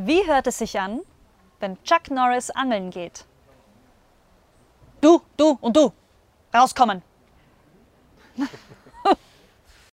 Wie hört es sich an, wenn Chuck Norris angeln geht? Du, du und du, rauskommen!